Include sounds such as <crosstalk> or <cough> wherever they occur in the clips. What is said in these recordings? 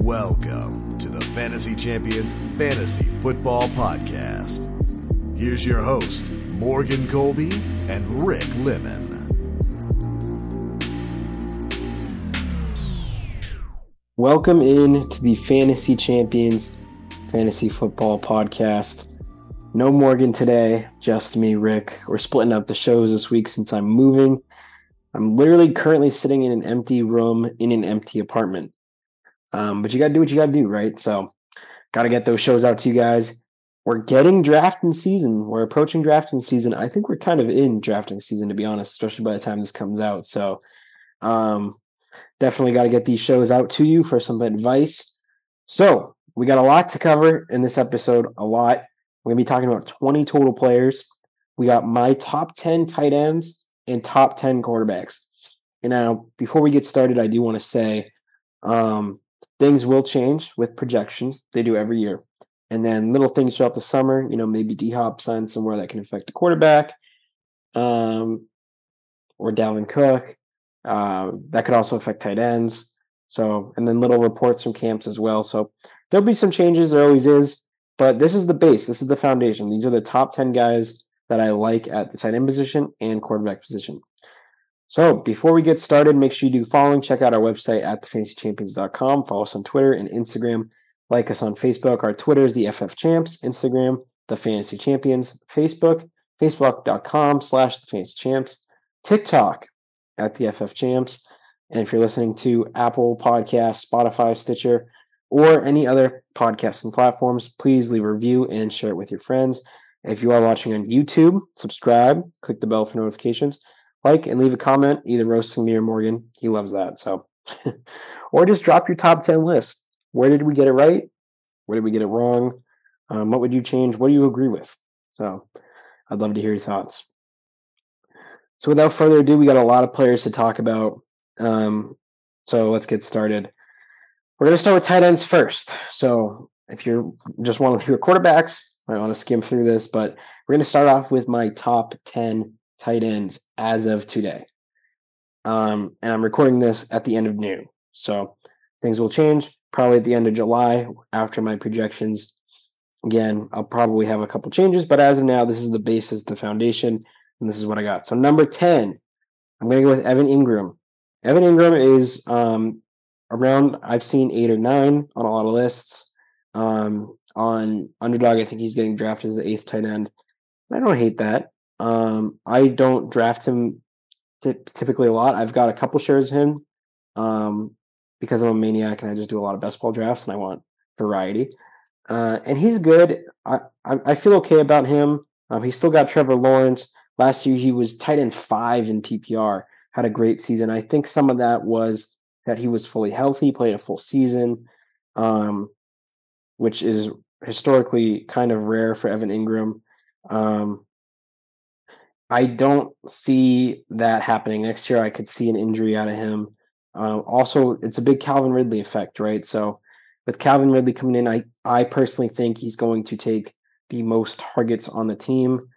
Welcome to the Fantasy Champions Fantasy Football Podcast. Here's your host, Morgan Colby and Rick Lemon. Welcome in to the Fantasy Champions Fantasy Football Podcast. No Morgan today, just me, Rick. We're splitting up the shows this week since I'm moving. I'm literally currently sitting in an empty room in an empty apartment. Um, but you got to do what you got to do, right? So, got to get those shows out to you guys. We're getting drafting season. We're approaching drafting season. I think we're kind of in drafting season, to be honest, especially by the time this comes out. So, um, definitely got to get these shows out to you for some advice. So, we got a lot to cover in this episode, a lot. We're going to be talking about 20 total players. We got my top 10 tight ends and top 10 quarterbacks. And now, before we get started, I do want to say um, things will change with projections. They do every year. And then little things throughout the summer, you know, maybe D Hop signs somewhere that can affect the quarterback um, or Dalvin Cook. Uh, that could also affect tight ends. So, and then little reports from camps as well. So, there'll be some changes. There always is. But this is the base. This is the foundation. These are the top 10 guys that I like at the tight end position and quarterback position. So before we get started, make sure you do the following. Check out our website at thefantasychampions.com. Follow us on Twitter and Instagram. Like us on Facebook. Our Twitter is the FF Champs. Instagram, the Fantasy Champions. Facebook, facebook.com slash the Fantasy Champs. TikTok at the FF Champs. And if you're listening to Apple Podcasts, Spotify, Stitcher, or any other podcasting platforms, please leave a review and share it with your friends. If you are watching on YouTube, subscribe, click the bell for notifications like and leave a comment, either roasting me or Morgan. He loves that. So, <laughs> or just drop your top 10 list. Where did we get it right? Where did we get it wrong? Um, what would you change? What do you agree with? So, I'd love to hear your thoughts. So, without further ado, we got a lot of players to talk about. Um, so, let's get started. We're going to start with tight ends first. So, if you just want to hear quarterbacks, I want to skim through this, but we're going to start off with my top 10 tight ends as of today. Um, and I'm recording this at the end of noon. So things will change probably at the end of July after my projections. Again, I'll probably have a couple changes, but as of now, this is the basis, the foundation, and this is what I got. So number 10, I'm going to go with Evan Engram. Evan Engram is um, around, I've seen eight or nine on a lot of lists. Um, on underdog, I think he's getting drafted as the eighth tight end. I don't hate that. Um, I don't draft him t- typically a lot. I've got a couple shares of him um, because I'm a maniac and I just do a lot of best ball drafts and I want variety. Uh, and he's good. I, I, I feel okay about him. Um, he's still got Trevor Lawrence. Last year he was tight end five in PPR. Had a great season. I think some of that was that he was fully healthy, played a full season, um, which is historically kind of rare for Evan Engram. Um, I don't see that happening next year. I could see an injury out of him. Uh, also, it's a big Calvin Ridley effect, right? So, with Calvin Ridley coming in, I I personally think he's going to take the most targets on the team.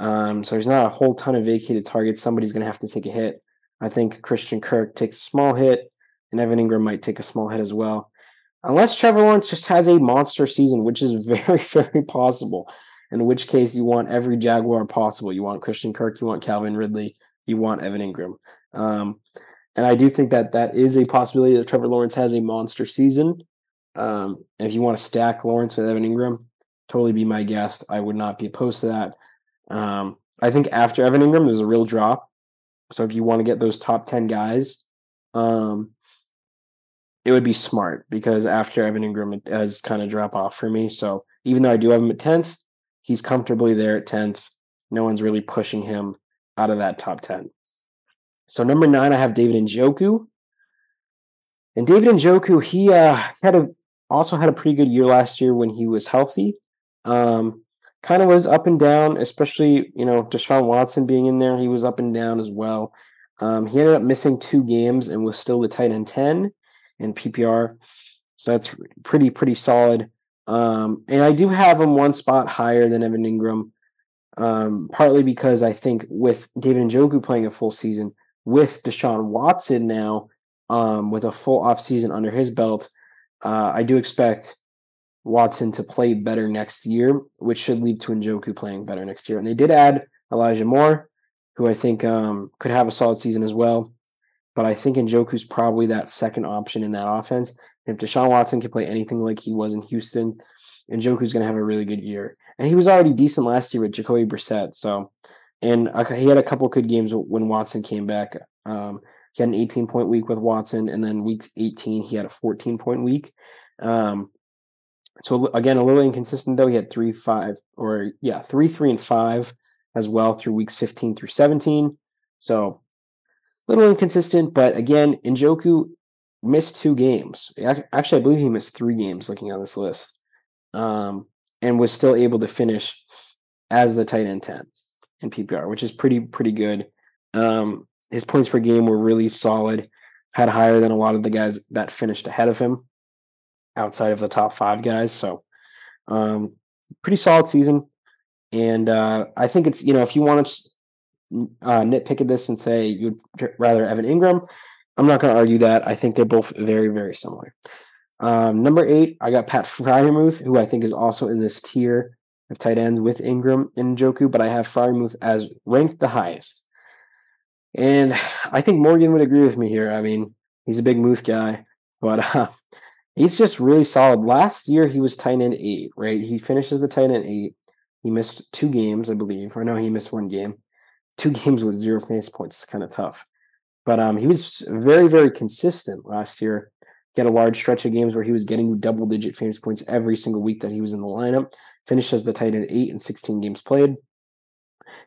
Um, so there's not a whole ton of vacated targets. Somebody's going to have to take a hit. I think Christian Kirk takes a small hit, and Evan Engram might take a small hit as well, unless Trevor Lawrence just has a monster season, which is <laughs> very very possible in which case you want every Jaguar possible. You want Christian Kirk, you want Calvin Ridley, you want Evan Engram. Um, and I do think that that is a possibility that Trevor Lawrence has a monster season. Um, if you want to stack Lawrence with Evan Engram, totally be my guest. I would not be opposed to that. Um, I think after Evan Engram, there's a real drop. So if you want to get those top 10 guys, um, it would be smart because after Evan Engram, it does kind of drop off for me. So even though I do have him at 10th, He's comfortably there at 10th. No one's really pushing him out of that top 10. So number nine, I have David Njoku. And David Njoku, he uh, had a also had a pretty good year last year when he was healthy. Um, kind of was up and down, especially you know Deshaun Watson being in there. He was up and down as well. Um, he ended up missing two games and was still the tight end ten in PPR, so that's pretty pretty solid. Um, and I do have him one spot higher than Evan Engram, um, partly because I think with David Njoku playing a full season, with Deshaun Watson now um, with a full offseason under his belt, uh, I do expect Watson to play better next year, which should lead to Njoku playing better next year. And they did add Elijah Moore, who I think um, could have a solid season as well. But I think Njoku's probably that second option in that offense. If Deshaun Watson can play anything like he was in Houston, Njoku's going to have a really good year. And he was already decent last year with Jacoby Brissett. So, and he had a couple good games when Watson came back. Um, he had an 18 point week with Watson, and then week 18 he had a 14 point week. Um, so again, a little inconsistent though. He had three, five, or yeah, three, three, and five as well through weeks 15 through 17. So a little inconsistent, but again, Njoku missed two games. Actually, I believe he missed three games looking on this list, um, and was still able to finish as the tight end 10 in PPR, which is pretty pretty good. Um, his points per game were really solid, had higher than a lot of the guys that finished ahead of him outside of the top five guys. So, um, pretty solid season. And uh, I think it's, you know, if you want to uh, nitpick at this and say you'd rather Evan Engram, I'm not going to argue that. I think they're both very, very similar. Um, number eight, I got Pat Freiermuth, who I think is also in this tier of tight ends with Engram and Njoku, but I have Freiermuth as ranked the highest. And I think Morgan would agree with me here. I mean, he's a big Muth guy, but <laughs> uh, he's just really solid. Last year, he was tight end eight, right? He finishes the tight end eight. He missed two games, I believe. Or no, he missed one game. Two <laughs> games with zero fantasy points is kind of tough. But um, he was very, very consistent last year. He had a large stretch of games where he was getting double digit fantasy points every single week that he was in the lineup. Finished as the tight end eight and 16 games played.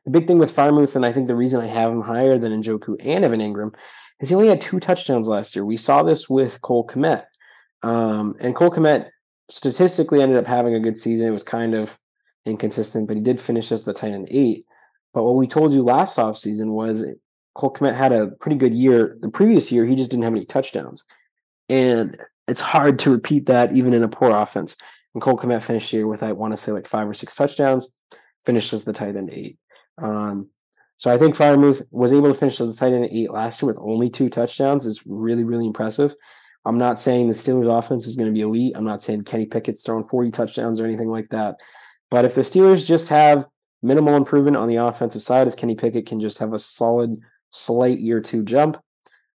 The big thing with Freiermuth, and I think the reason I have him higher than Njoku and Evan Engram, is he only had two touchdowns last year. We saw this with Cole Kmet. Um, and Cole Kmet statistically ended up having a good season. It was kind of inconsistent, but he did finish as the tight end eight. But what we told you last offseason was Cole Kmet had a pretty good year. The previous year, he just didn't have any touchdowns. And it's hard to repeat that even in a poor offense. And Cole Kmet finished the year with, I want to say, like five or six touchdowns, finished as the tight end eight. Um, so I think Freiermuth was able to finish as the tight end eight last year with only two touchdowns. is really, really impressive. I'm not saying the Steelers offense is going to be elite. I'm not saying Kenny Pickett's throwing 40 touchdowns or anything like that. But if the Steelers just have minimal improvement on the offensive side, if Kenny Pickett can just have a solid, slight year two jump,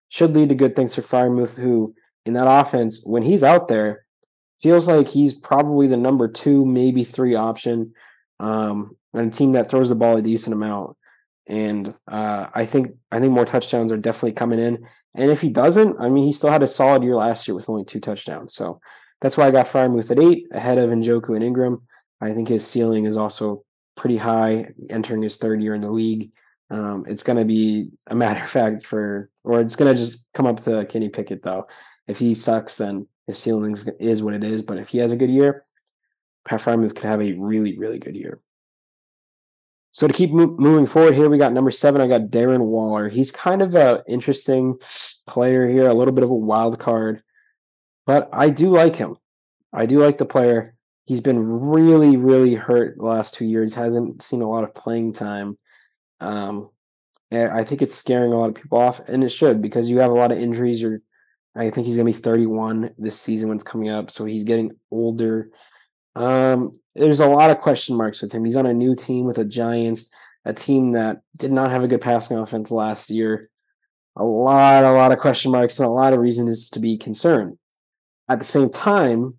should lead to good things for Freiermuth, who in that offense, when he's out there, feels like he's probably the number two, maybe three option. Um, and a team that throws the ball a decent amount. And uh, I think I think more touchdowns are definitely coming in. And if he doesn't, I mean, he still had a solid year last year with only two touchdowns. So that's why I got Freiermuth at eight ahead of Njoku and Engram. I think his ceiling is also pretty high entering his third year in the league. Um, it's going to be a matter of fact for, or it's going to just come up to Kenny Pickett though. If he sucks, then his ceiling is what it is. But if he has a good year, Pat Freiermuth could have a really, really good year. So to keep mo- moving forward here, we got number seven. I got Darren Waller. He's kind of an interesting player here, a little bit of a wild card, but I do like him. I do like the player. He's been really, really hurt the last two years. Hasn't seen a lot of playing time. Um, and I think it's scaring a lot of people off, and it should because you have a lot of injuries. You're, I think he's gonna be 31 this season when it's coming up, so he's getting older. Um, there's a lot of question marks with him. He's on a new team with the Giants, a team that did not have a good passing offense last year. A lot, a lot of question marks and a lot of reasons to be concerned. At the same time,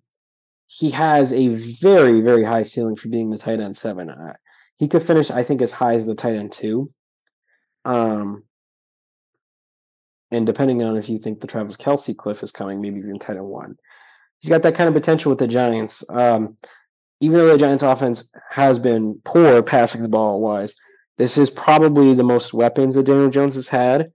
he has a very, very high ceiling for being the tight end seven. Uh, he could finish, I think, as high as the tight end two. Um, and depending on if you think the Travis Kelce cliff is coming, maybe even tight end one he's got that kind of potential with the Giants. Um, even though the Giants' offense has been poor passing the ball wise, this is probably the most weapons that Daniel Jones has had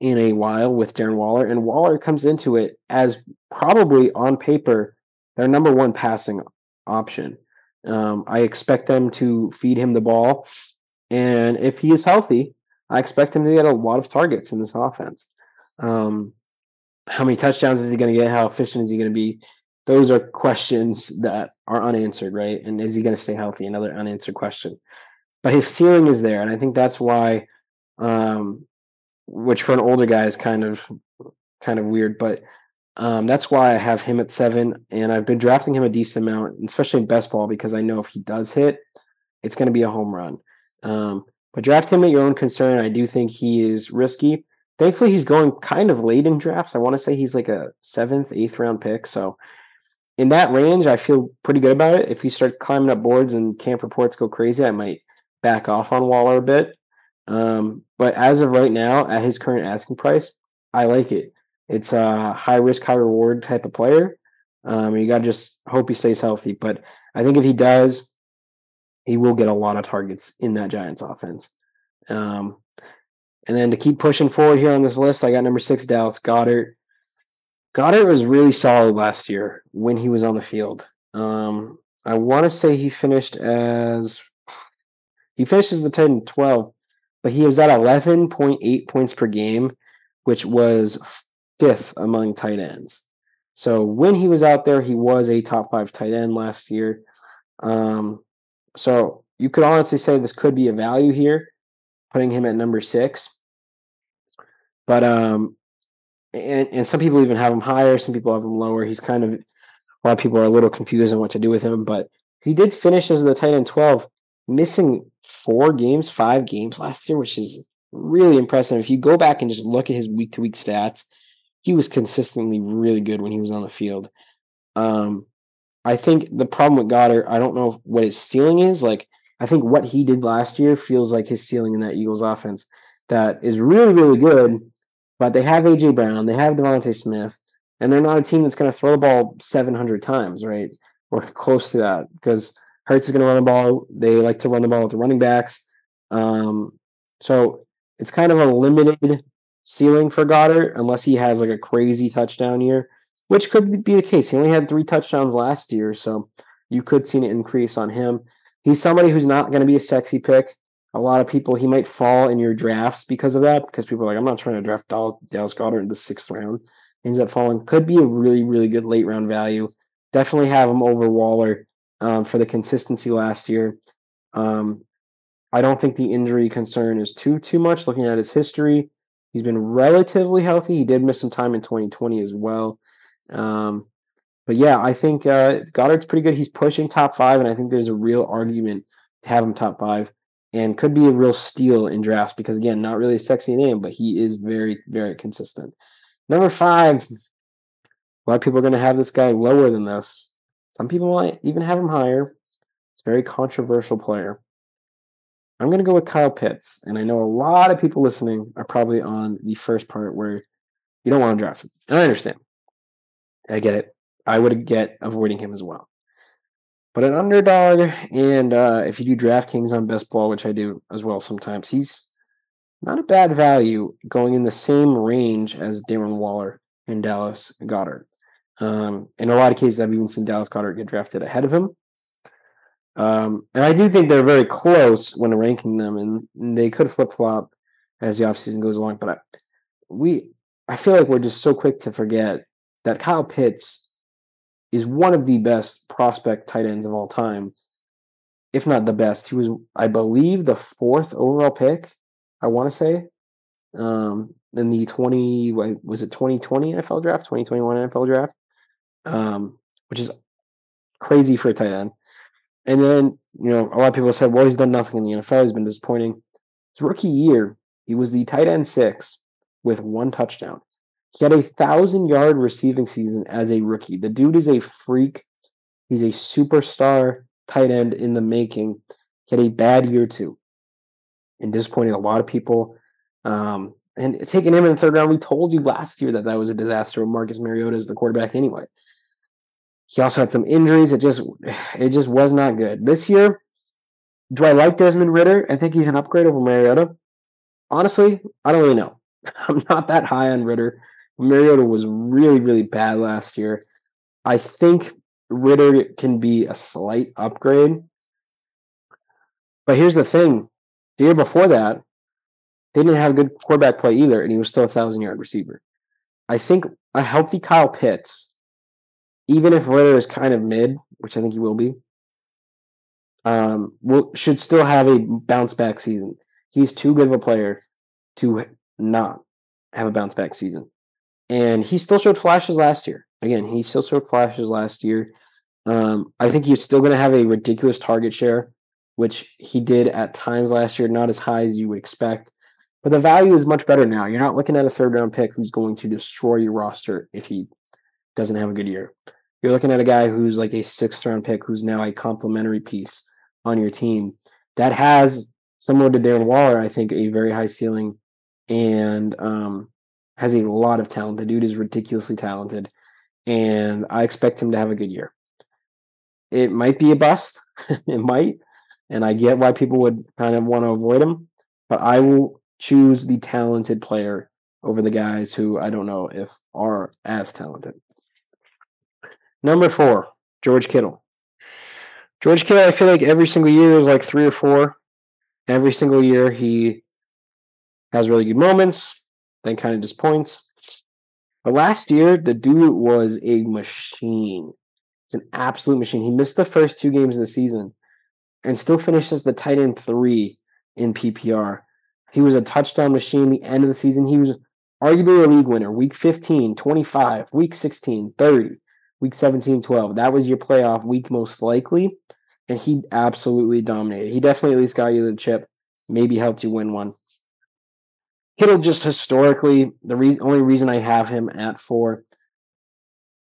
in a while with Darren Waller. And Waller comes into it as probably on paper their number one passing option. Um, I expect them to feed him the ball. And if he is healthy, I expect him to get a lot of targets in this offense. Um, how many touchdowns is he going to get? How efficient is he going to be? those are questions that are unanswered, right? And is he going to stay healthy? Another unanswered question. But his ceiling is there, and I think that's why, um, which for an older guy is kind of kind of weird. But Um, that's why I have him at seven, and I've been drafting him a decent amount, especially in best ball, because I know if he does hit, it's going to be a home run. Um, but draft him at your own concern. I do think he is risky. Thankfully, he's going kind of late in drafts. I want to say he's like a seventh, eighth round pick. So in that range, I feel pretty good about it. If he starts climbing up boards and camp reports go crazy, I might back off on Waller a bit. Um, but as of right now, at his current asking price, I like it. It's a high risk, high reward type of player. Um, you got to just hope he stays healthy. But I think if he does, he will get a lot of targets in that Giants offense. Um, and then to keep pushing forward here on this list, I got number six, Dallas Goedert. Goedert was really solid last year when he was on the field. Um, I want to say he finished as he finished as the 10 12, but he was at 11.8 points per game, which was fifth among tight ends. So when he was out there, he was a top five tight end last year. Um, so you could honestly say this could be a value here, putting him at number six. But um, and and some people even have him higher, some people have him lower. He's kind of a lot of people are a little confused on what to do with him, but he did finish as the tight end 12, missing four games, five games last year, which is really impressive. If you go back and just look at his week to week stats, he was consistently really good when he was on the field. Um, I think the problem with Goedert, I don't know what his ceiling is. Like, I think what he did last year feels like his ceiling in that Eagles offense that is really, really good. But they have AJ Brown, they have DeVonta Smith, and they're not a team that's going to throw the ball 700 times, right? Or close to that because Hurts is going to run the ball. They like to run the ball with the running backs. Um, so it's kind of a limited ceiling for Goedert unless he has like a crazy touchdown year which could be the case. He only had three touchdowns last year, so you could see an increase on him. He's somebody who's not going to be a sexy pick. A lot of people, he might fall in your drafts because of that, because people are like, I'm not trying to draft Dallas Goedert in the sixth round. Ends up falling. Could be a really, really good late round value. Definitely have him over Waller um, for the consistency last year. Um, I don't think the injury concern is too too much. Looking at his history, he's been relatively healthy. He did miss some time in 2020 as well. Um, but yeah, I think uh, Goedert's pretty good. He's pushing top five, and I think there's a real argument to have him top five, and could be a real steal in drafts because again, not really a sexy name, but he is very, very consistent. Number five, a lot of people are going to have this guy lower than this. Some people might even have him higher. It's a very controversial player. I'm going to go with Kyle Pitts, and I know a lot of people listening are probably on the first part where you don't want to draft him, and I understand. I get it. I would get avoiding him as well. But an underdog, and uh, if you do DraftKings on best ball, which I do as well sometimes, he's not a bad value going in the same range as Darren Waller and Dallas Goedert. Um, in a lot of cases, I've even seen Dallas Goedert get drafted ahead of him. Um, and I do think they're very close when ranking them, and they could flip flop as the offseason goes along. But I, we, I feel like we're just so quick to forget that Kyle Pitts is one of the best prospect tight ends of all time, if not the best. He was, I believe, the fourth overall pick. I want to say, um, in the twenty was it twenty twenty NFL draft, twenty twenty one NFL draft, um, which is crazy for a tight end. And then you know a lot of people said, well, he's done nothing in the NFL. He's been disappointing. His rookie year, he was the tight end six with one touchdown. He had a thousand yard receiving season as a rookie. The dude is a freak. He's a superstar tight end in the making. He had a bad year too, and disappointing a lot of people. Um, and taking him in the third round, we told you last year that that was a disaster with Marcus Mariota as the quarterback anyway. He also had some injuries. It just it just was not good. This year, do I like Desmond Ridder? I think he's an upgrade over Mariota. Honestly, I don't really know. <laughs> I'm not that high on Ridder. Mariota was really, really bad last year. I think Ridder can be a slight upgrade. But here's the thing the year before that, they didn't have a good quarterback play either, and he was still a thousand yard receiver. I think a healthy Kyle Pitts, even if Ridder is kind of mid, which I think he will be, um, will should still have a bounce back season. He's too good of a player to not have a bounce back season. and he still showed flashes last year. Again, he still showed flashes last year. Um, I think he's still going to have a ridiculous target share, which he did at times last year, not as high as you would expect. But the value is much better now. You're not looking at a third round pick who's going to destroy your roster if he doesn't have a good year. You're looking at a guy who's like a sixth round pick who's now a complementary piece on your team that has, similar to Darren Waller, I think, a very high ceiling and um, has a lot of talent. The dude is ridiculously talented, and I expect him to have a good year. It might be a bust. <laughs> it might. And I get why people would kind of want to avoid him, but I will choose the talented player over the guys who I don't know if are as talented. Number four, George Kittle. George Kittle, I feel like every single year is like three or four. Every single year he has really good moments, then kind of disappoints. But last year, the dude was a machine. It's an absolute machine. He missed the first two games of the season and still finishes the tight end three in PPR. He was a touchdown machine the end of the season. He was arguably a league winner. Week 15, 25, week 16, 30, week 17, 12. That was your playoff week most likely. And he absolutely dominated. He definitely at least got you the chip, maybe helped you win one. Kittle just historically, the re- only reason I have him at four,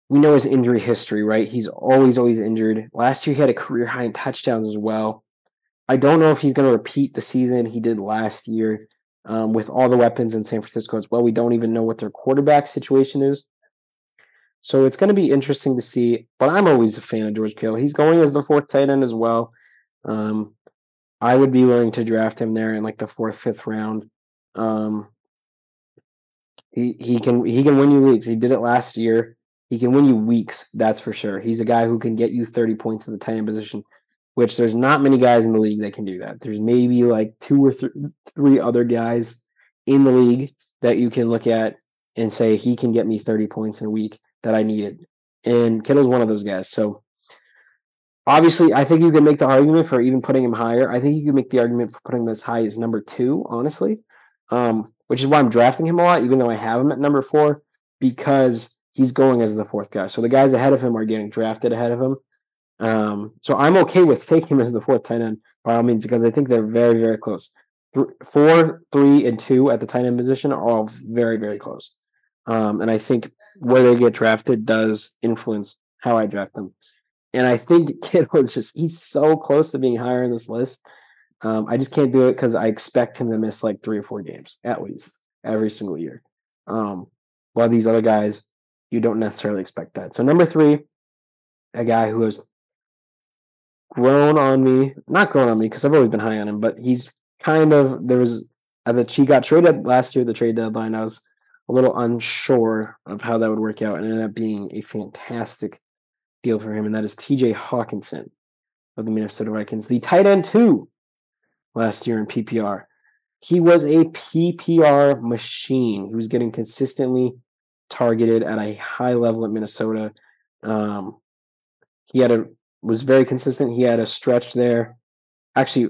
we know his injury history, right? He's always, always injured. Last year, he had a career high in touchdowns as well. I don't know if he's going to repeat the season he did last year um, with all the weapons in San Francisco as well. We don't even know what their quarterback situation is. So it's going to be interesting to see. But I'm always a fan of George Kittle. He's going as the fourth tight end as well. Um, I would be willing to draft him there in like the fourth, fifth round. Um, he he can he can win you weeks. He did it last year. He can win you weeks. That's for sure. He's a guy who can get you 30 points in the tight end position, which there's not many guys in the league that can do that. There's maybe like two or th- three other guys in the league that you can look at and say he can get me 30 points in a week that I needed. And Kittle's one of those guys. So obviously, I think you can make the argument for even putting him higher. I think you can make the argument for putting him as high as number two, honestly um, which is why I'm drafting him a lot, even though I have him at number four, because he's going as the fourth guy. So the guys ahead of him are getting drafted ahead of him. Um, so I'm okay with <laughs> taking him as the fourth tight end by all means because I think they're very, very close. Four, three, and two at the tight end position are all very, very close. Um, and I think where they get drafted does influence how I draft them. And I think <laughs> Kittle just he's so close to being higher in this list um, I just can't do it because I expect him to miss like three or four games at least every single year. Um, while these other guys, you don't necessarily expect that. So number three, a guy who has grown on me, not grown on me because I've always been high on him, but he's kind of there was uh, that he got traded last year, the trade deadline. I was a little unsure of how that would work out, and ended up being a fantastic deal for him, and that is T.J. Hockenson of the Minnesota Vikings, the tight end too last year in PPR. He was a PPR machine. He was getting consistently targeted at a high level at Minnesota. Um, he had a was very consistent. He had a stretch there, actually,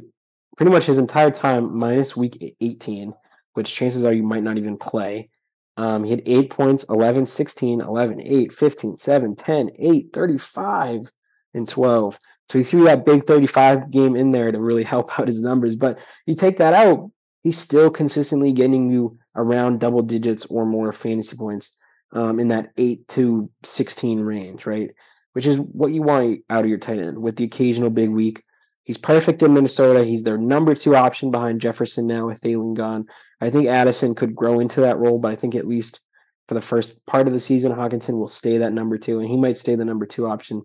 pretty much his entire time minus week 18, which chances are you might not even play. Um, he had eight points 11, 16, 11, 8, 15, 7, 10, 8, 35, and 12. So he threw that big 35 game in there to really help <laughs> out his numbers. But you take that out, he's still consistently getting you around double digits or more fantasy points um, in that 8 to 16 range, right? Which is what you want out of your tight end with the occasional big week. He's perfect in Minnesota. He's their number two option behind Jefferson now with Thielen gone. I think Addison could grow into that role, but I think at least for the first part of the season, Hockenson will stay that number two, and he might stay the number two option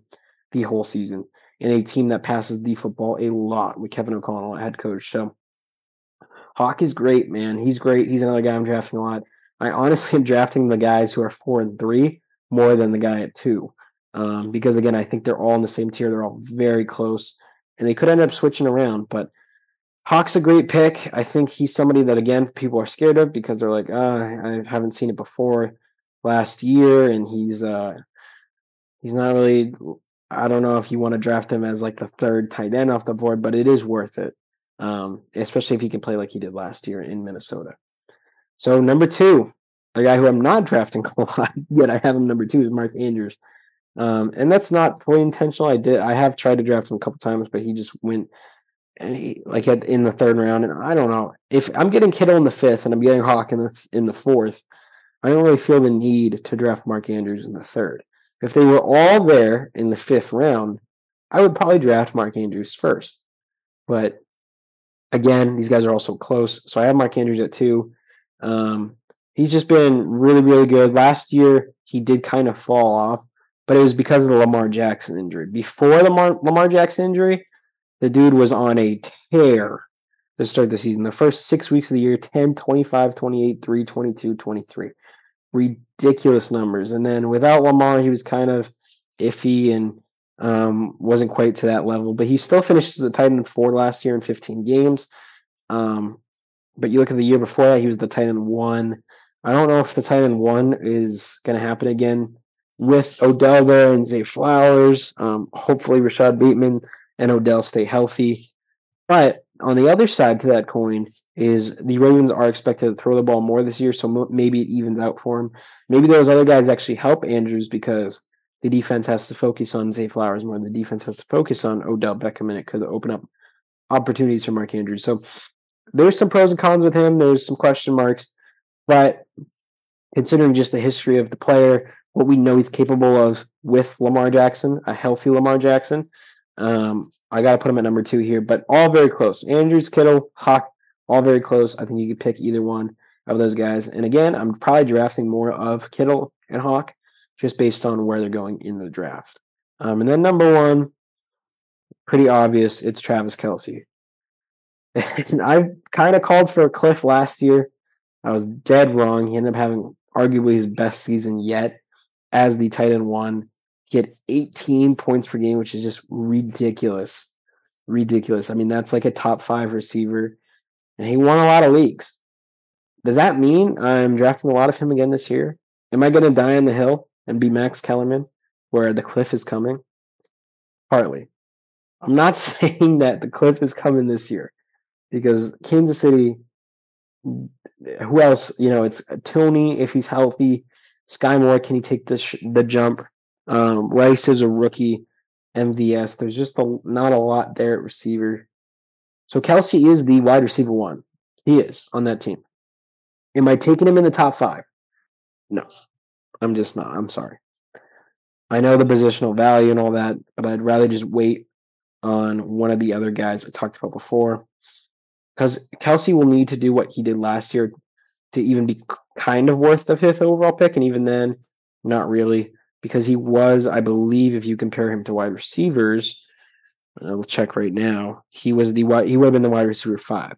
the whole season in a team that passes the football a lot with Kevin O'Connell, head coach. So Hawk is great, man. He's great. He's another guy I'm drafting a lot. I honestly am drafting the guys who are four and three more than the guy at two. Um, because again, I think they're all in the same tier. They're all very close, and they could end up switching around. But Hawk's a great pick. I think he's somebody that again people are scared of because they're like, oh, I haven't seen it before last year, and he's uh he's not really I don't know if you want to draft him as like the third tight end off the board, but it is worth it, um, especially if he can play like he did last year in Minnesota. So number two, a guy who I'm not <laughs> drafting a lot, yet I have him number two is Mark Andrews. Um, and that's not fully intentional. I did I have tried to draft him a couple times, but he just went and he, like at, in the third round. And I don't know if I'm getting Kittle in the fifth and I'm getting Hawk in the in the fourth. I don't really feel the need to draft Mark Andrews in the third. If they were all there in the fifth round, I would probably draft Mark Andrews first. But again, these guys are also close. So I have Mark Andrews at two. Um, he's just been really, really good. Last year, he did kind of fall off, but it was because of the Lamar Jackson injury. Before the Lamar, Lamar Jackson injury, the dude was on a tear to start the season. The first six weeks of the year 10, 25, 28, 3, 22, 23. Ridiculous numbers. And then without Lamar, he was kind of iffy and um, wasn't quite to that level, but he still finished as a tight four last year in 15 games. Um, but you look at the year before that, he was the Titan one. I don't know if the Titan one is going to happen again with Odell there and Zay Flowers. Um, hopefully, Rashod Bateman and Odell stay healthy. But on the other side to that coin is the Ravens are expected to throw the ball more this year, so maybe it evens out for him. Maybe those other guys actually help Andrews because the defense has to focus on Zay Flowers more. Than the defense has to focus on Odell Beckham, and it could open up opportunities for Mark Andrews. So there's some pros and cons with him. There's some question marks, but considering just the history of the player, what we know he's capable of with Lamar Jackson, a healthy Lamar Jackson, um, I got to put him at number two here. But all very close. Andrews, Kittle, Hawk, all very close. I think you could pick either one of those guys. And again, I'm probably drafting more of Kittle and Hawk just based on where they're going in the draft. Um, and then number one, pretty obvious, it's Travis Kelce. <laughs> And I kind of called for a cliff last year. I was dead wrong. He ended up having arguably his best season yet as the tight end one. He had 18 points per game, which is just ridiculous. Ridiculous. I mean, that's like a top five receiver. And he won a lot of leagues. Does that mean I'm drafting a lot of him again this year? Am I going to die on the hill? and be Max Kellerman, where the cliff is coming? Partly. I'm not <laughs> saying that the cliff is coming this year because Kansas City, who else? You know, it's Toney if he's healthy. Skyy Moore, can he take the sh- the jump? Um, Rice is a rookie. MVS, there's just a, not a lot there at receiver. So Kelce is the wide receiver one. He is on that team. Am I taking him in the top five? No. I'm just not. I'm sorry. I know the positional value and all that, but I'd rather just wait on one of the other guys I talked about before. Because Kelce will need to do what he did last year to even be kind of worth the fifth overall pick. And even then, not really, because he was, I believe, if you compare him to wide receivers, let's check right now. He was the wide, he would have been the wide receiver five.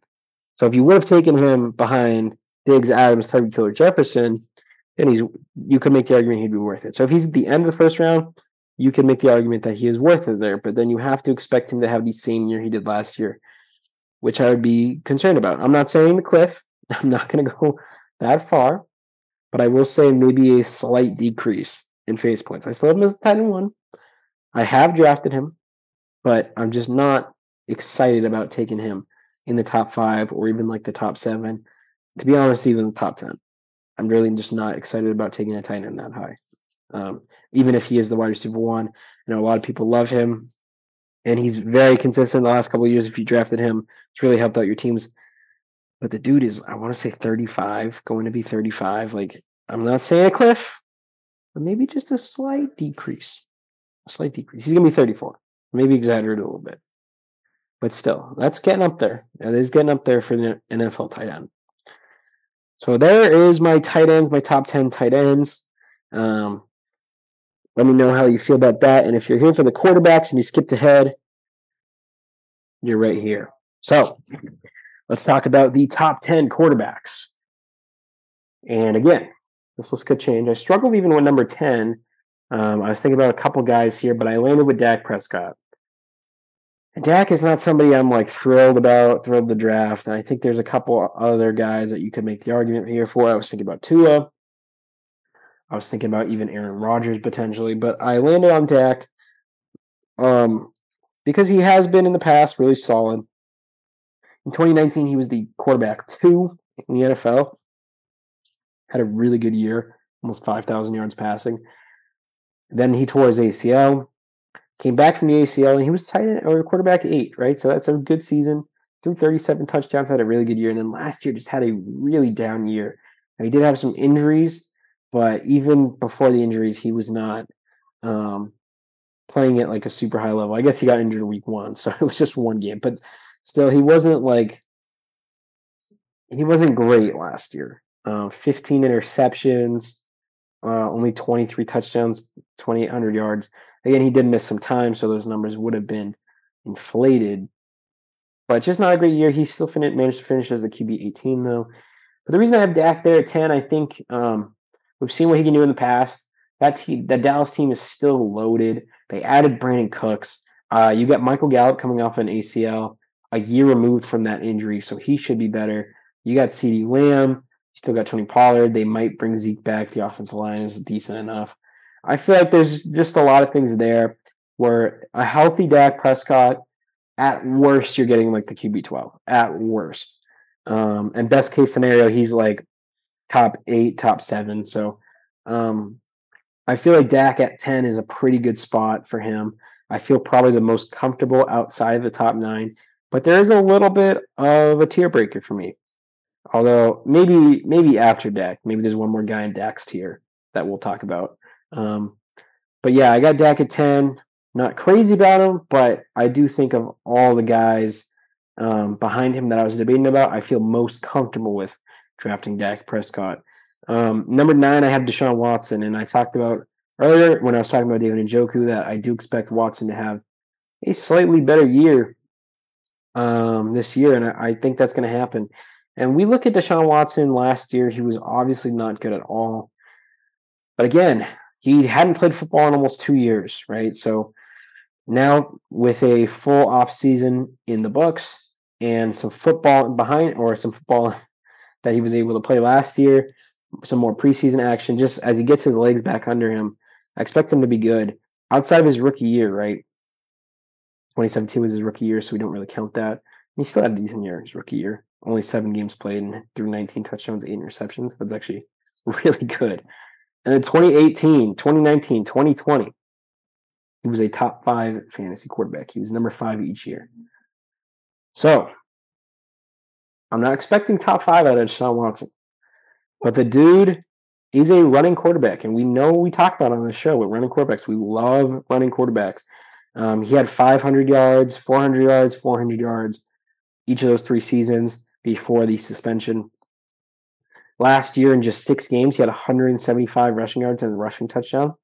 So if you would have taken him behind Diggs, Adams, Tyreek Hill, Jefferson, and he's you could make the argument he'd be worth it. So if he's at the end of the first round, you can make the argument that he is worth it there. But then you have to expect him to have the same year he did last year, which I would be concerned about. I'm not saying the cliff. <laughs> I'm not going to go that far, but I will say maybe a slight decrease in face points. I still have him as a tight end one. I have drafted him, but I'm just not excited about taking him in the top five or even like the top seven. To be honest, even the top ten. I'm really just not excited about taking a tight end that high. Um, even if he is the wide receiver one, you know, a lot of people love him and he's very consistent the last couple of years. If you drafted him, it's really helped out your teams. But the dude is, I want to say 35, going to be 35. Like, I'm not saying a cliff, but maybe just a slight decrease. A slight decrease. He's to be 34. Maybe exaggerated a little bit. But still, that's getting up there. That is getting up there for the NFL tight end. So there is my tight ends, my top 10 tight ends. Um, let me know how you feel about that. And if you're here for the quarterbacks and you skipped ahead, you're right here. So let's talk about the top 10 quarterbacks. And again, this list could change. I struggled even with number 10. Um, I was thinking about a couple guys here, but I landed with Dak Prescott. Dak is not somebody I'm like thrilled about, thrilled the draft. And I think there's a couple other guys that you could make the argument here for. I was thinking about Tua. I was thinking about even Aaron Rodgers potentially, but I landed on Dak um, because he has been in the past really solid. In 2019, he was the quarterback two in the NFL. had a really good year, almost 5,000 yards passing. Then he tore his ACL, came back from the ACL, and he was tight end or quarterback eight, right? So that's a good season. Threw 37 touchdowns, had a really good year. And then last year just had a really down year. And he did have some injuries, but even before the injuries, he was not um, playing at like a super high level. I guess he got injured week one, <laughs> so it was just one game. But still, he wasn't like he wasn't great last year. Uh, 15 interceptions, uh, only 23 touchdowns, 2,800 yards. Again, he did miss some time, so those numbers would have been inflated. But just not a great year. He still fin- managed to finish as the QB 18, though. But the reason I have Dak there at 10, I think um, we've seen what he can do in the past. That team, that Dallas team is still loaded. They added Brandin Cooks. Uh, you got Michael Gallup coming off an ACL, a year removed from that injury, so he should be better. You got CeeDee Lamb. Still got Tony Pollard. They might bring Zeke back. The offensive line is decent enough. I feel like there's just a lot of things there where a healthy Dak Prescott, at worst, you're getting like the QB 12. At worst. Um, and best case scenario, he's like top eight, top seven. So um, I feel like Dak at 10 is a pretty good spot for him. I feel probably the most comfortable outside of the top nine, but there is a little bit of a tier breaker for me. Although maybe maybe after Dak, maybe there's one more guy in Dak's tier that we'll talk about. Um, but yeah, I got Dak at 10. Not crazy about him, but I do think of all the guys um, behind him that I was debating about, I feel most comfortable with drafting Dak Prescott. Um, number nine, I have Deshaun Watson, and I talked about earlier when I was talking about David and Njoku that I do expect Watson to have a slightly better year um, this year, and I, I think that's going to happen. And we look at Deshaun Watson last year; he was obviously not good at all. But again, he hadn't played football in almost two years, right? So now with a full off season in the books and some football behind, or some football <laughs> that he was able to play last year, some more preseason action, just as he gets his legs back under him. I expect him to be good outside of his rookie year, right? 2017 was his rookie year, so we don't really count that. he still had a decent year his rookie year. Only seven games played and threw 19 touchdowns, eight interceptions. That's actually <laughs> really good. And then 2018, 2019, 2020, he was a top five fantasy quarterback. He was number five each year. So I'm not expecting top five out of Deshaun Watson. But the dude is a running quarterback, and we know we talk about on the show with running quarterbacks. We love running quarterbacks. Um, he had 500 yards, 400 yards, 400 yards each of those three seasons before the suspension. Last year, in just six games, he had 175 rushing yards and a rushing touchdown.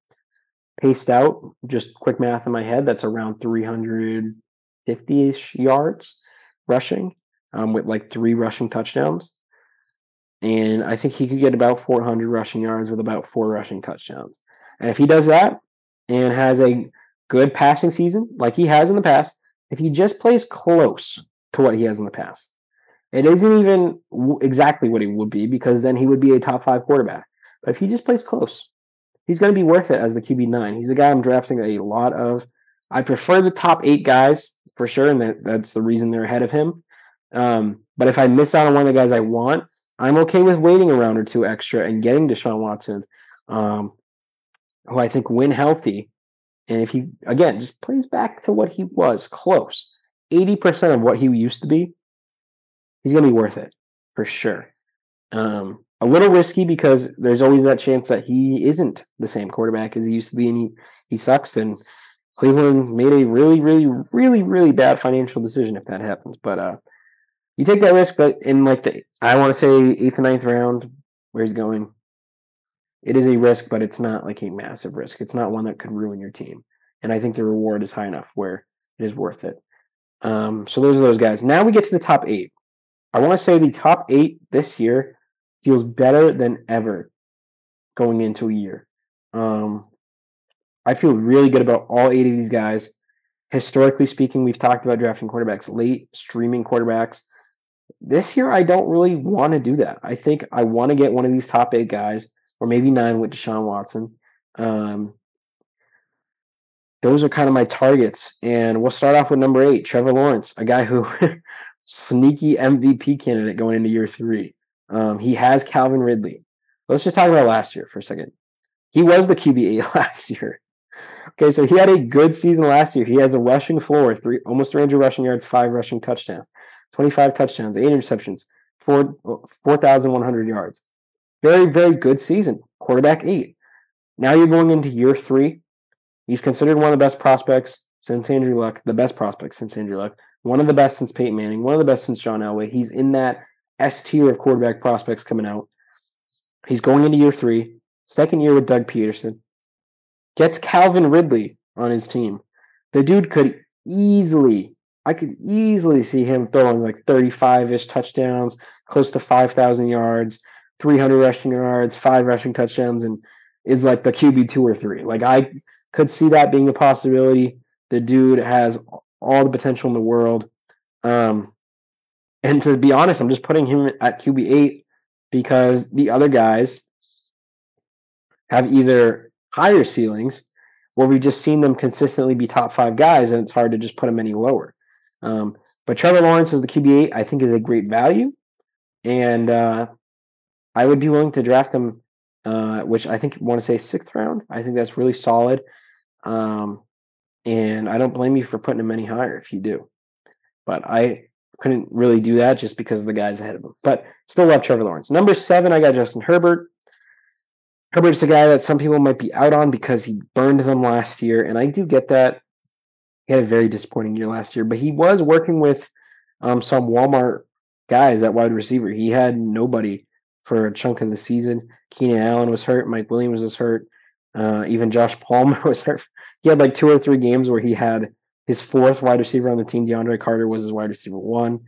Paced out, just quick math in my head, that's around 350 ish yards rushing um, with like three rushing touchdowns. And I think he could get about 400 rushing yards with about four rushing touchdowns. And if he does that and has a good passing season like he has in the past, if he just plays close to what he has in the past, it isn't even exactly what he would be because then he would be a top five quarterback. But if he just plays close, he's going to be worth it as the QB nine. He's the guy I'm drafting a lot of. I prefer the top eight guys for sure, and that, that's the reason they're ahead of him. Um, but if I miss out on one of the guys I want, I'm okay with waiting a round or two extra and getting Deshaun Watson, um, who I think win healthy. And if he again just plays back to what he was, close, 80% of what he used to be, he's gonna be worth it for sure. Um, a little risky because there's always that chance that he isn't the same quarterback as he used to be and he, he sucks. And Cleveland made a really, really, really, really bad financial decision if that happens. But uh you take that risk, but in like the I want to say eighth and ninth round, where he's going, it is a risk, but it's not like a massive risk. It's not one that could ruin your team. And I think the reward is high enough where it is worth it. Um, so those are those guys. Now we get to the top eight. I want to say the top eight this year feels better than ever going into a year. Um, I feel really good about all eight of these guys. Historically speaking, we've talked about drafting quarterbacks late, streaming quarterbacks. This year, I don't really want to do that. I think I want to get one of these top eight guys, or maybe nine with Deshaun Watson. Um, those are kind of my targets. And we'll start off with number eight, Trevor Lawrence, a guy who <laughs> sneaky MVP candidate going into year three. Um, he has Calvin Ridley. let's just talk about last year for a second. He was the QB8 <laughs> last year. Okay, so he had a good season last year. He has a rushing floor, three almost 300 rushing yards, five rushing touchdowns, 25 touchdowns, eight interceptions, four 4,100 yards. Very, very good season. Quarterback eight. Now you're going into year three. He's considered one of the best prospects since Andrew Luck, the best prospect since Andrew Luck, one of the best since Peyton Manning, one of the best since John Elway. He's in that S tier of quarterback prospects coming out. He's going into year three, second year with Doug Pederson. Gets Calvin Ridley on his team. The dude could easily, I could easily see him throwing like 35 ish touchdowns, close to 5,000 yards, 300 rushing yards, five rushing touchdowns, and is like the QB two or three. Like I could see that being a possibility. The dude has all the potential in the world. Um, and to be honest, I'm just putting him at QB eight because the other guys have either higher ceilings or we've just seen them consistently be top five guys, and it's hard to just put them any lower. Um, but Trevor Lawrence as the QB eight, I think, is a great value, and uh, I would be willing to draft him, uh, which I think want to say sixth round. I think that's really solid. Um, and I don't blame you for putting him any higher if you do. But I couldn't really do that just because of the guys ahead of him. But still love Trevor Lawrence. Number seven, I got Justin Herbert. Herbert's a guy that some people might be out on because he burned them last year, and I do get that. He had a very disappointing year last year, but he was working with um, some Walmart guys at wide receiver. He had nobody for a chunk of the season. Keenan Allen was hurt. Mike Williams was hurt. Uh, even Josh Palmer <laughs> was hurt. He had like two or three games where he had his fourth wide receiver on the team. DeAndre Carter was his wide receiver one.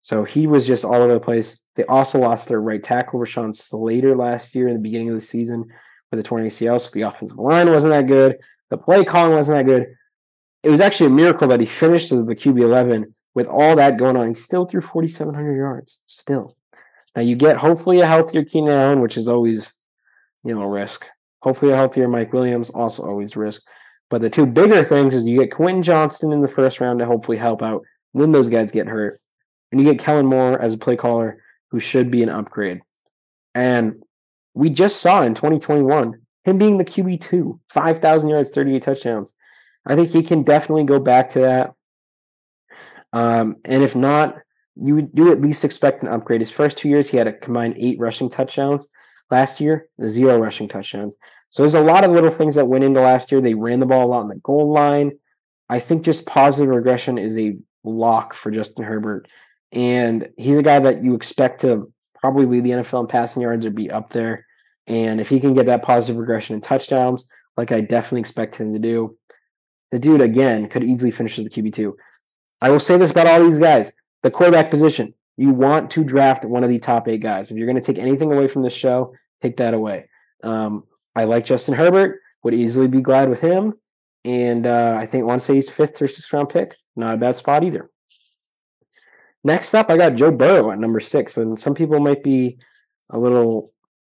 So he was just all over the place. They also lost their right tackle, Rashawn Slater, last year in the beginning of the season with a torn ACL. So the offensive line wasn't that good. The play calling wasn't that good. It was actually a miracle that he finished as the QB 11 with all that going on. He still threw 4,700 yards. Still. Now you get hopefully a healthier Keenan Allen, which is always, you know, a risk. Hopefully a healthier Mike Williams, also always risk. But the two bigger things is you get Quentin Johnston in the first round to hopefully help out when those guys get hurt. And you get Kellen Moore as a play caller who should be an upgrade. And we just saw in 2021 him being the QB2, 5,000 yards, 38 touchdowns. I think he can definitely go back to that. Um, and if not, you would do at least expect an upgrade. His first two years, he had a combined eight rushing touchdowns. Last year, zero rushing touchdowns. So there's a lot of little things that went into last year. They ran the ball a lot on the goal line. I think just positive regression is a lock for Justin Herbert. And he's a guy that you expect to probably lead the NFL in passing yards or be up there. And if he can get that positive regression in touchdowns, like I definitely expect him to do, the dude again could easily finish as the QB2. I will say this about all these guys the quarterback position. You want to draft one of the top eight guys. If you're going to take anything away from this show, take that away. Um, I like Justin Herbert, would easily be glad with him. And uh, I think once he's fifth or sixth round pick, not a bad spot either. Next up, I got Joe Burrow at number six. And some people might be a little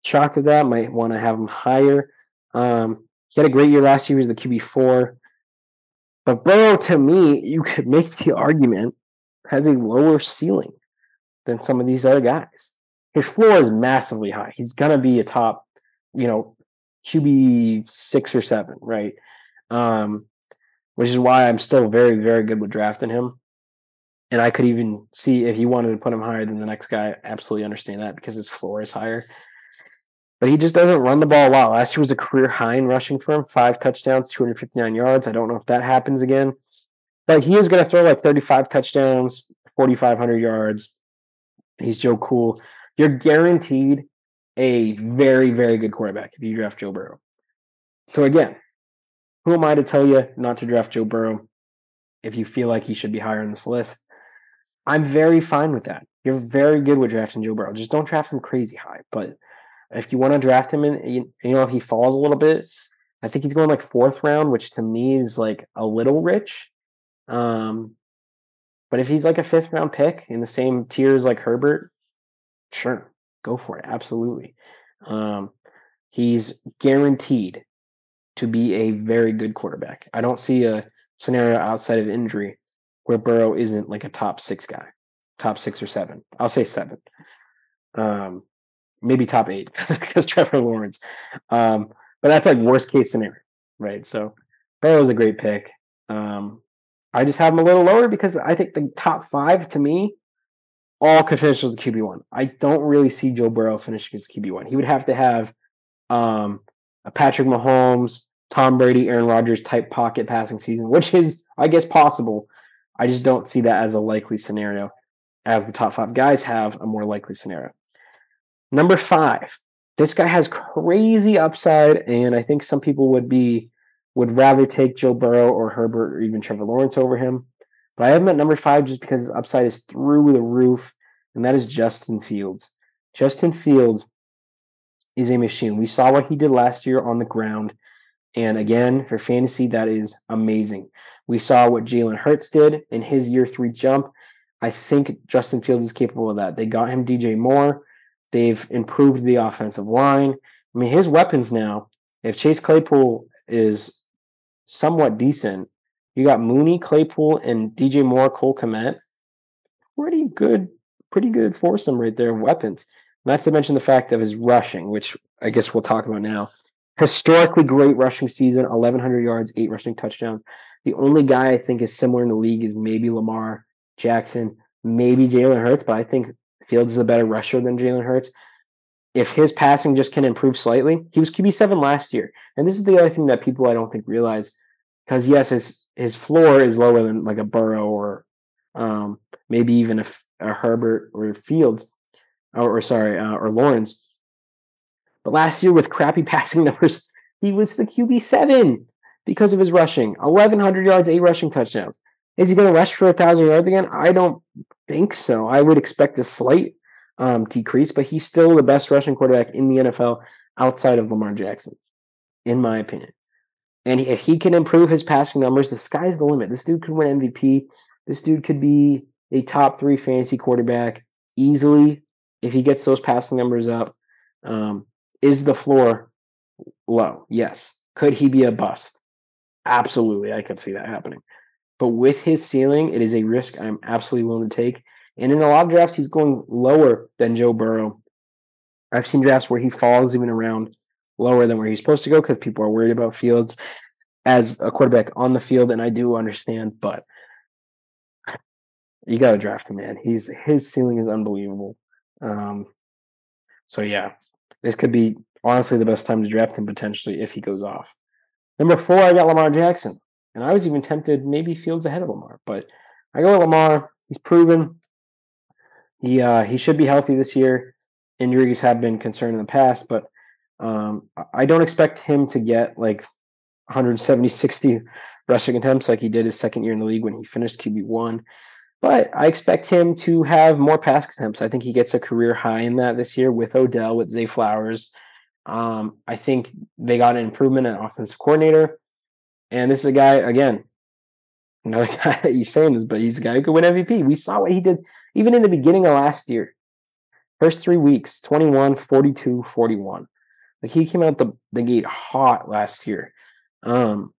shocked at that, might want to have him higher. Um, he had a great year last year. He was the QB4. But Burrow, to me, you could make the argument has a lower ceiling than some of these other guys. His floor is massively high. He's gonna be a top, you know, QB six or seven, right? Um, which is why I'm still very, very good with drafting him. And I could even see if you wanted to put him higher than the next guy, absolutely understand that because his floor is higher. But he just doesn't run the ball a lot. Last year was a career high in rushing for him, five touchdowns, 259 yards. I don't know if that happens again. But he is going to throw like 35 touchdowns, 4,500 yards. He's Joe Cool. You're guaranteed a very, very good quarterback if you draft Joe Burrow. So again, who am I to tell you not to draft Joe Burrow if you feel like he should be higher on this list? I'm very fine with that. You're very good with drafting Joe Burrow. Just don't draft him crazy high. But if you want to draft him and you, you know he falls a little bit, I think he's going like fourth round, which to me is like a little rich. Um, but if he's like a fifth round pick in the same tiers like Herbert, sure, go for it. Absolutely. Um, he's guaranteed to be a very good quarterback. I don't see a scenario outside of injury where Burrow isn't like a top six guy, top six or seven. I'll say seven. Um, maybe top eight <laughs> because Trevor Lawrence. Um, but that's like worst case scenario, right? So Burrow is a great pick. Um, I just have him a little lower because I think the top five to me all could finish as the QB one. I don't really see Joe Burrow finishing as QB one. He would have to have um, a Patrick Mahomes, Tom Brady, Aaron Rodgers type pocket passing season, which is, I guess, possible. I just don't see that as a likely scenario, as the top five guys have a more likely scenario. Number five, this guy has crazy upside, and I think some people would be would rather take Joe Burrow or Herbert or even Trevor Lawrence over him. But I have him at number five just because his upside is through the roof, and that is Justin Fields. Justin Fields is a machine. We saw what he did last year on the ground. And again, for fantasy, that is amazing. We saw what Jalen Hurts did in his year three jump. I think Justin Fields is capable of that. They got him DJ Moore. They've improved the offensive line. I mean, his weapons now, if Chase Claypool is somewhat decent, you got Mooney, Claypool, and DJ Moore, Cole Kmet. Pretty good, pretty good foursome right there of weapons. Not to mention the fact of his rushing, which I guess we'll talk about now. Historically great rushing season, 1,100 yards, eight rushing touchdowns. The only guy I think is similar in the league is maybe Lamar Jackson, maybe Jalen Hurts, but I think Fields is a better rusher than Jalen Hurts. If his passing just can improve slightly, he was QB7 last year. And this is the other thing that people I don't think realize. Because, yes, his, his floor is lower than like a Burrow or um, maybe even a, a Herbert or Fields or, or sorry, uh, or Lawrence. But last year, with crappy <laughs> passing numbers, he was the QB seven because of his rushing. 1,100 yards, eight rushing touchdowns. Is he going to rush for a thousand yards again? I don't think so. I would expect a slight um, decrease, but he's still the best rushing quarterback in the NFL outside of Lamar Jackson, in my opinion. And if he can improve his passing numbers, the sky's the limit. This dude could win MVP. This dude could be a top three fantasy quarterback easily if he gets those passing numbers up, um, is the floor low? Yes. Could he be a bust? Absolutely, I could see that happening. But with his ceiling, it is a risk I'm absolutely willing to take. And in a lot of drafts, he's going lower than Joe Burrow. I've seen drafts where he falls even around lower than where he's supposed to go because people are worried about Fields as a quarterback on the field, and I do understand, but you got to draft him, man. He's his ceiling is unbelievable. Um, so yeah, this could be honestly the best time to draft him potentially if he goes off. Number four, I got Lamar Jackson, and I was even tempted maybe Fields ahead of Lamar, but I go with Lamar. He's proven he uh, he should be healthy this year. Injuries have been concerned in the past, but um, I don't expect him to get like 170, 60 rushing attempts like he did his second year in the league when he finished QB one. But I expect him to have more pass attempts. I think he gets a career high in that this year with Odell, with Zay Flowers. Um, I think they got an improvement in offensive coordinator. And this is a guy, again, another <laughs> guy that you're saying this, but he's a guy who could win MVP. We saw what he did even in the beginning of last year. First three weeks, 21, 42, 41. Like he came out the, the gate hot last year. Um,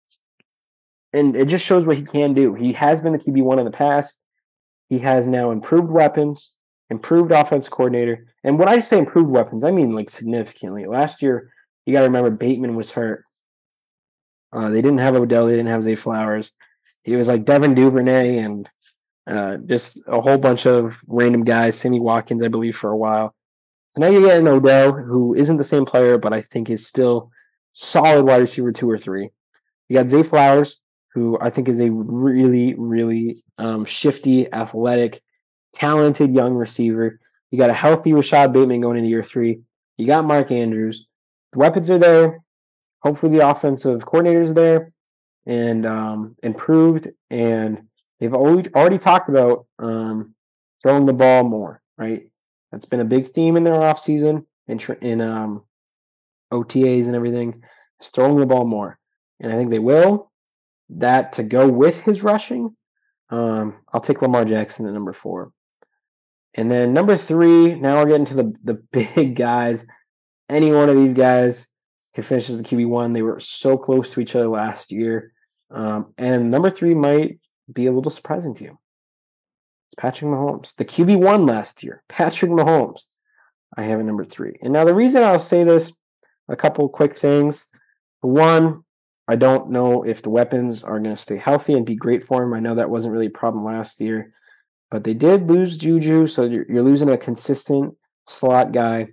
and it just shows what he can do. He has been the QB1 in the past. He has now improved weapons, improved offense coordinator. And when I say improved weapons, I mean like significantly. Last year, you got to remember Bateman was hurt. Uh, they didn't have Odell. They didn't have Zay Flowers. He was like Devin Duvernay and uh, just a whole bunch of random guys. Sammy Watkins, I believe, for a while. So now you're an Odell, who isn't the same player, but I think is still solid wide receiver two or three. You got Zay Flowers, who I think is a really, really um, shifty, athletic, talented young receiver. You got a healthy Rashod Bateman going into year three. You got Mark Andrews. The weapons are there. Hopefully, the offensive coordinator's there and um, improved. And they've already, already talked about um, throwing the ball more, right? That's been a big theme in their offseason in, in um, OTAs and everything. Is throwing the ball more. And I think they will that to go with his rushing, um, I'll take Lamar Jackson at number four. And then number three, now we're getting to the, the <laughs> big guys. Any one of these guys can finish as the QB1. They were so close to each other last year. Um, and number three might be a little surprising to you. It's Patrick Mahomes. The QB1 last year, Patrick Mahomes. I have it number three. And now the reason I'll say this, a couple quick things. One, I don't know if the weapons are going to stay healthy and be great for him. I know that wasn't really a problem last year, but they did lose Juju, so you're, you're losing a consistent slot guy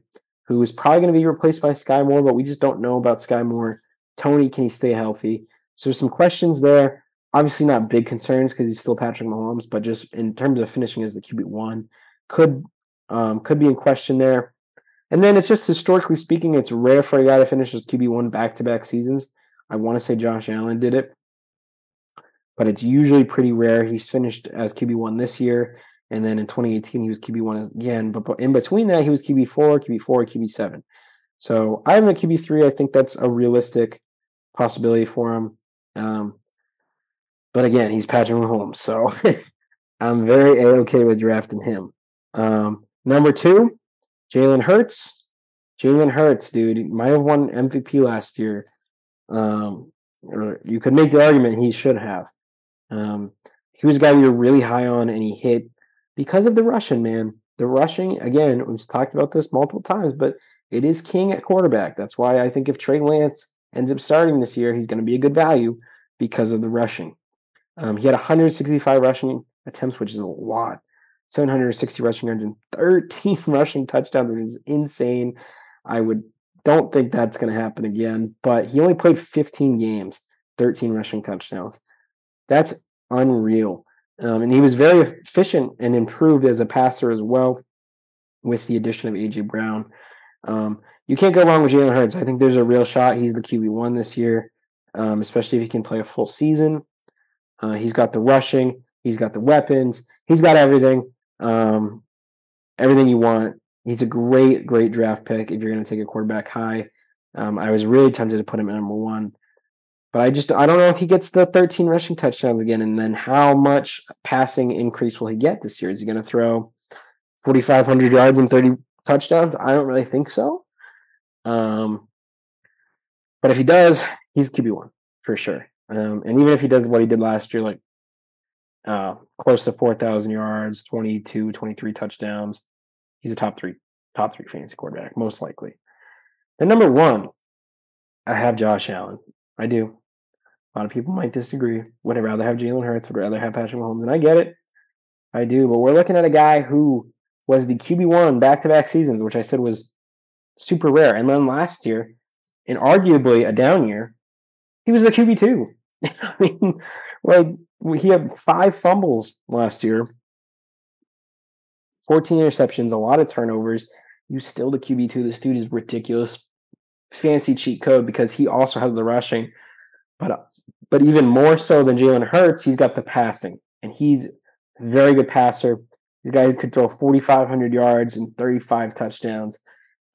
who is probably going to be replaced by Skyy Moore, but we just don't know about Skyy Moore. Toney, can he stay healthy? So there's some questions there. Obviously, not big concerns because he's still Patrick Mahomes, but just in terms of finishing as the QB one, could um, could be in question there. And then it's just historically speaking, it's rare for a guy to finish as QB one back to back seasons. I want to say Josh Allen did it, but it's usually pretty rare. He's finished as QB one this year, and then in 2018 he was QB one again. But in between that, he was QB four, QB four, QB seven. So I'm a QB three. I think that's a realistic possibility for him. Um, but again, he's Patrick Mahomes, so <laughs> I'm very okay with drafting him. Um, number two, Jalen Hurts. Jalen Hurts, dude, might have won MVP last year. Um, or you could make the argument he should have. Um, he was a guy we were really high on, and he hit because of the rushing, man. The rushing, again, we've talked about this multiple times, but it is king at quarterback. That's why I think if Trey Lance ends up starting this year, he's going to be a good value because of the rushing. Um, he had 165 rushing attempts, which is a lot. 760 rushing yards and 13 <laughs> rushing touchdowns, which is insane. I would don't think that's going to happen again. But he only played 15 games, 13 rushing touchdowns. That's unreal. Um, and he was very efficient and improved as a passer as well with the addition of AJ Brown. Um, you can't go wrong with Jalen Hurts. I think there's a real shot. He's the QB one this year, um, especially if he can play a full season. Uh, he's got the rushing. He's got the weapons. He's got everything. Um, everything you want. He's a great, great draft pick if you're going to take a quarterback high. Um, I was really tempted to put him at number one, but I just I don't know if he gets the 13 rushing touchdowns again, and then how much passing increase will he get this year? Is he going to throw 4,500 yards and 30 touchdowns? I don't really think so. Um, but if he does, he's QB one for sure. Um, and even if he does what he did last year, like uh, close to 4,000 yards, 22, 23 touchdowns, he's a top three, top three fantasy quarterback, most likely. Then number one, I have Josh Allen. I do. A lot of people might disagree. Would I rather have Jalen Hurts? Would I rather have Patrick Mahomes? And I get it. I do. But we're looking at a guy who was the QB1 back to back seasons, which I said was super rare. And then last year, in arguably a down year, he was the QB two. I mean, like he had five fumbles last year, 14 interceptions, a lot of turnovers. You still the QB two. This dude is ridiculous. Fancy cheat code because he also has the rushing, but but even more so than Jalen Hurts, he's got the passing, and he's a very good passer. He's a guy who could throw 4,500 yards and 35 touchdowns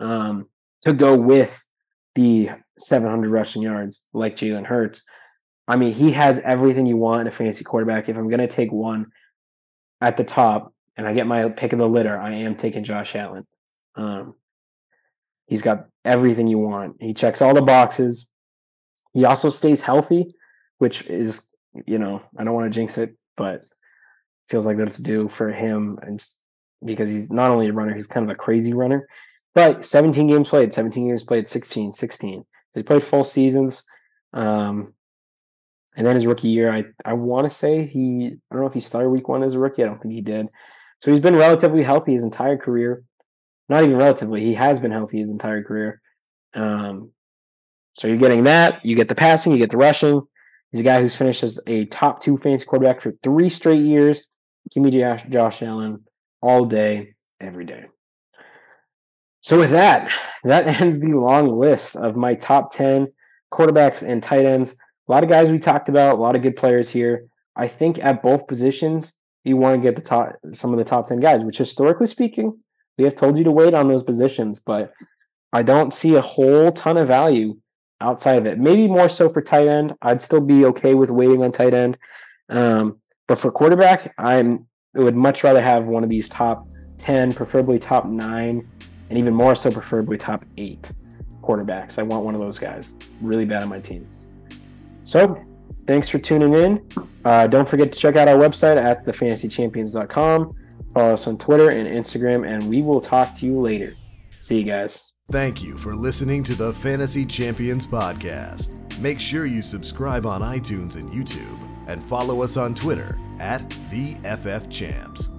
um, to go with the 700 rushing yards like Jalen Hurts. I mean, he has everything you want in a fantasy quarterback. If I'm going to take one at the top and I get my pick of the litter, I am taking Josh Allen. Um, he's got everything you want. He checks all the boxes. He also stays healthy, which is, you know, I don't want to jinx it, but feels like that's due for him and because he's not only a runner, he's kind of a crazy runner. But 17 games played, 17 games played, 16, 16. So he played full seasons. Um, and then his rookie year, I, I want to say he, I don't know if he started week one as a rookie. I don't think he did. So he's been relatively healthy his entire career. Not even relatively, he has been healthy his entire career. Um, so you're getting that. You get the passing, you get the rushing. He's a guy who's finished as a top two fantasy quarterback for three straight years. Give me Josh, Josh Allen all day, every day. So with that, that <laughs> ends the long list of my top 10 quarterbacks and tight ends. A lot of guys we talked about, a lot of good players here. I think at both positions, you want to get the top some of the top 10 guys, which historically speaking, we have told you to wait on those positions, but I don't see a whole ton of value outside of it. Maybe more so for tight end. I'd still be okay with waiting on tight end. Um, but for quarterback, I'm I would much rather have one of these top 10, preferably top nine and even more so, preferably top eight quarterbacks. I want one of those guys really bad on my team. So, thanks for tuning in. Uh, don't forget to check out our website at thefantasychampions.com. Follow us on Twitter and Instagram, and we will talk to you later. See you guys. Thank you for listening to the Fantasy Champions Podcast. Make sure you subscribe on iTunes and YouTube and follow us on Twitter at the FF Champs.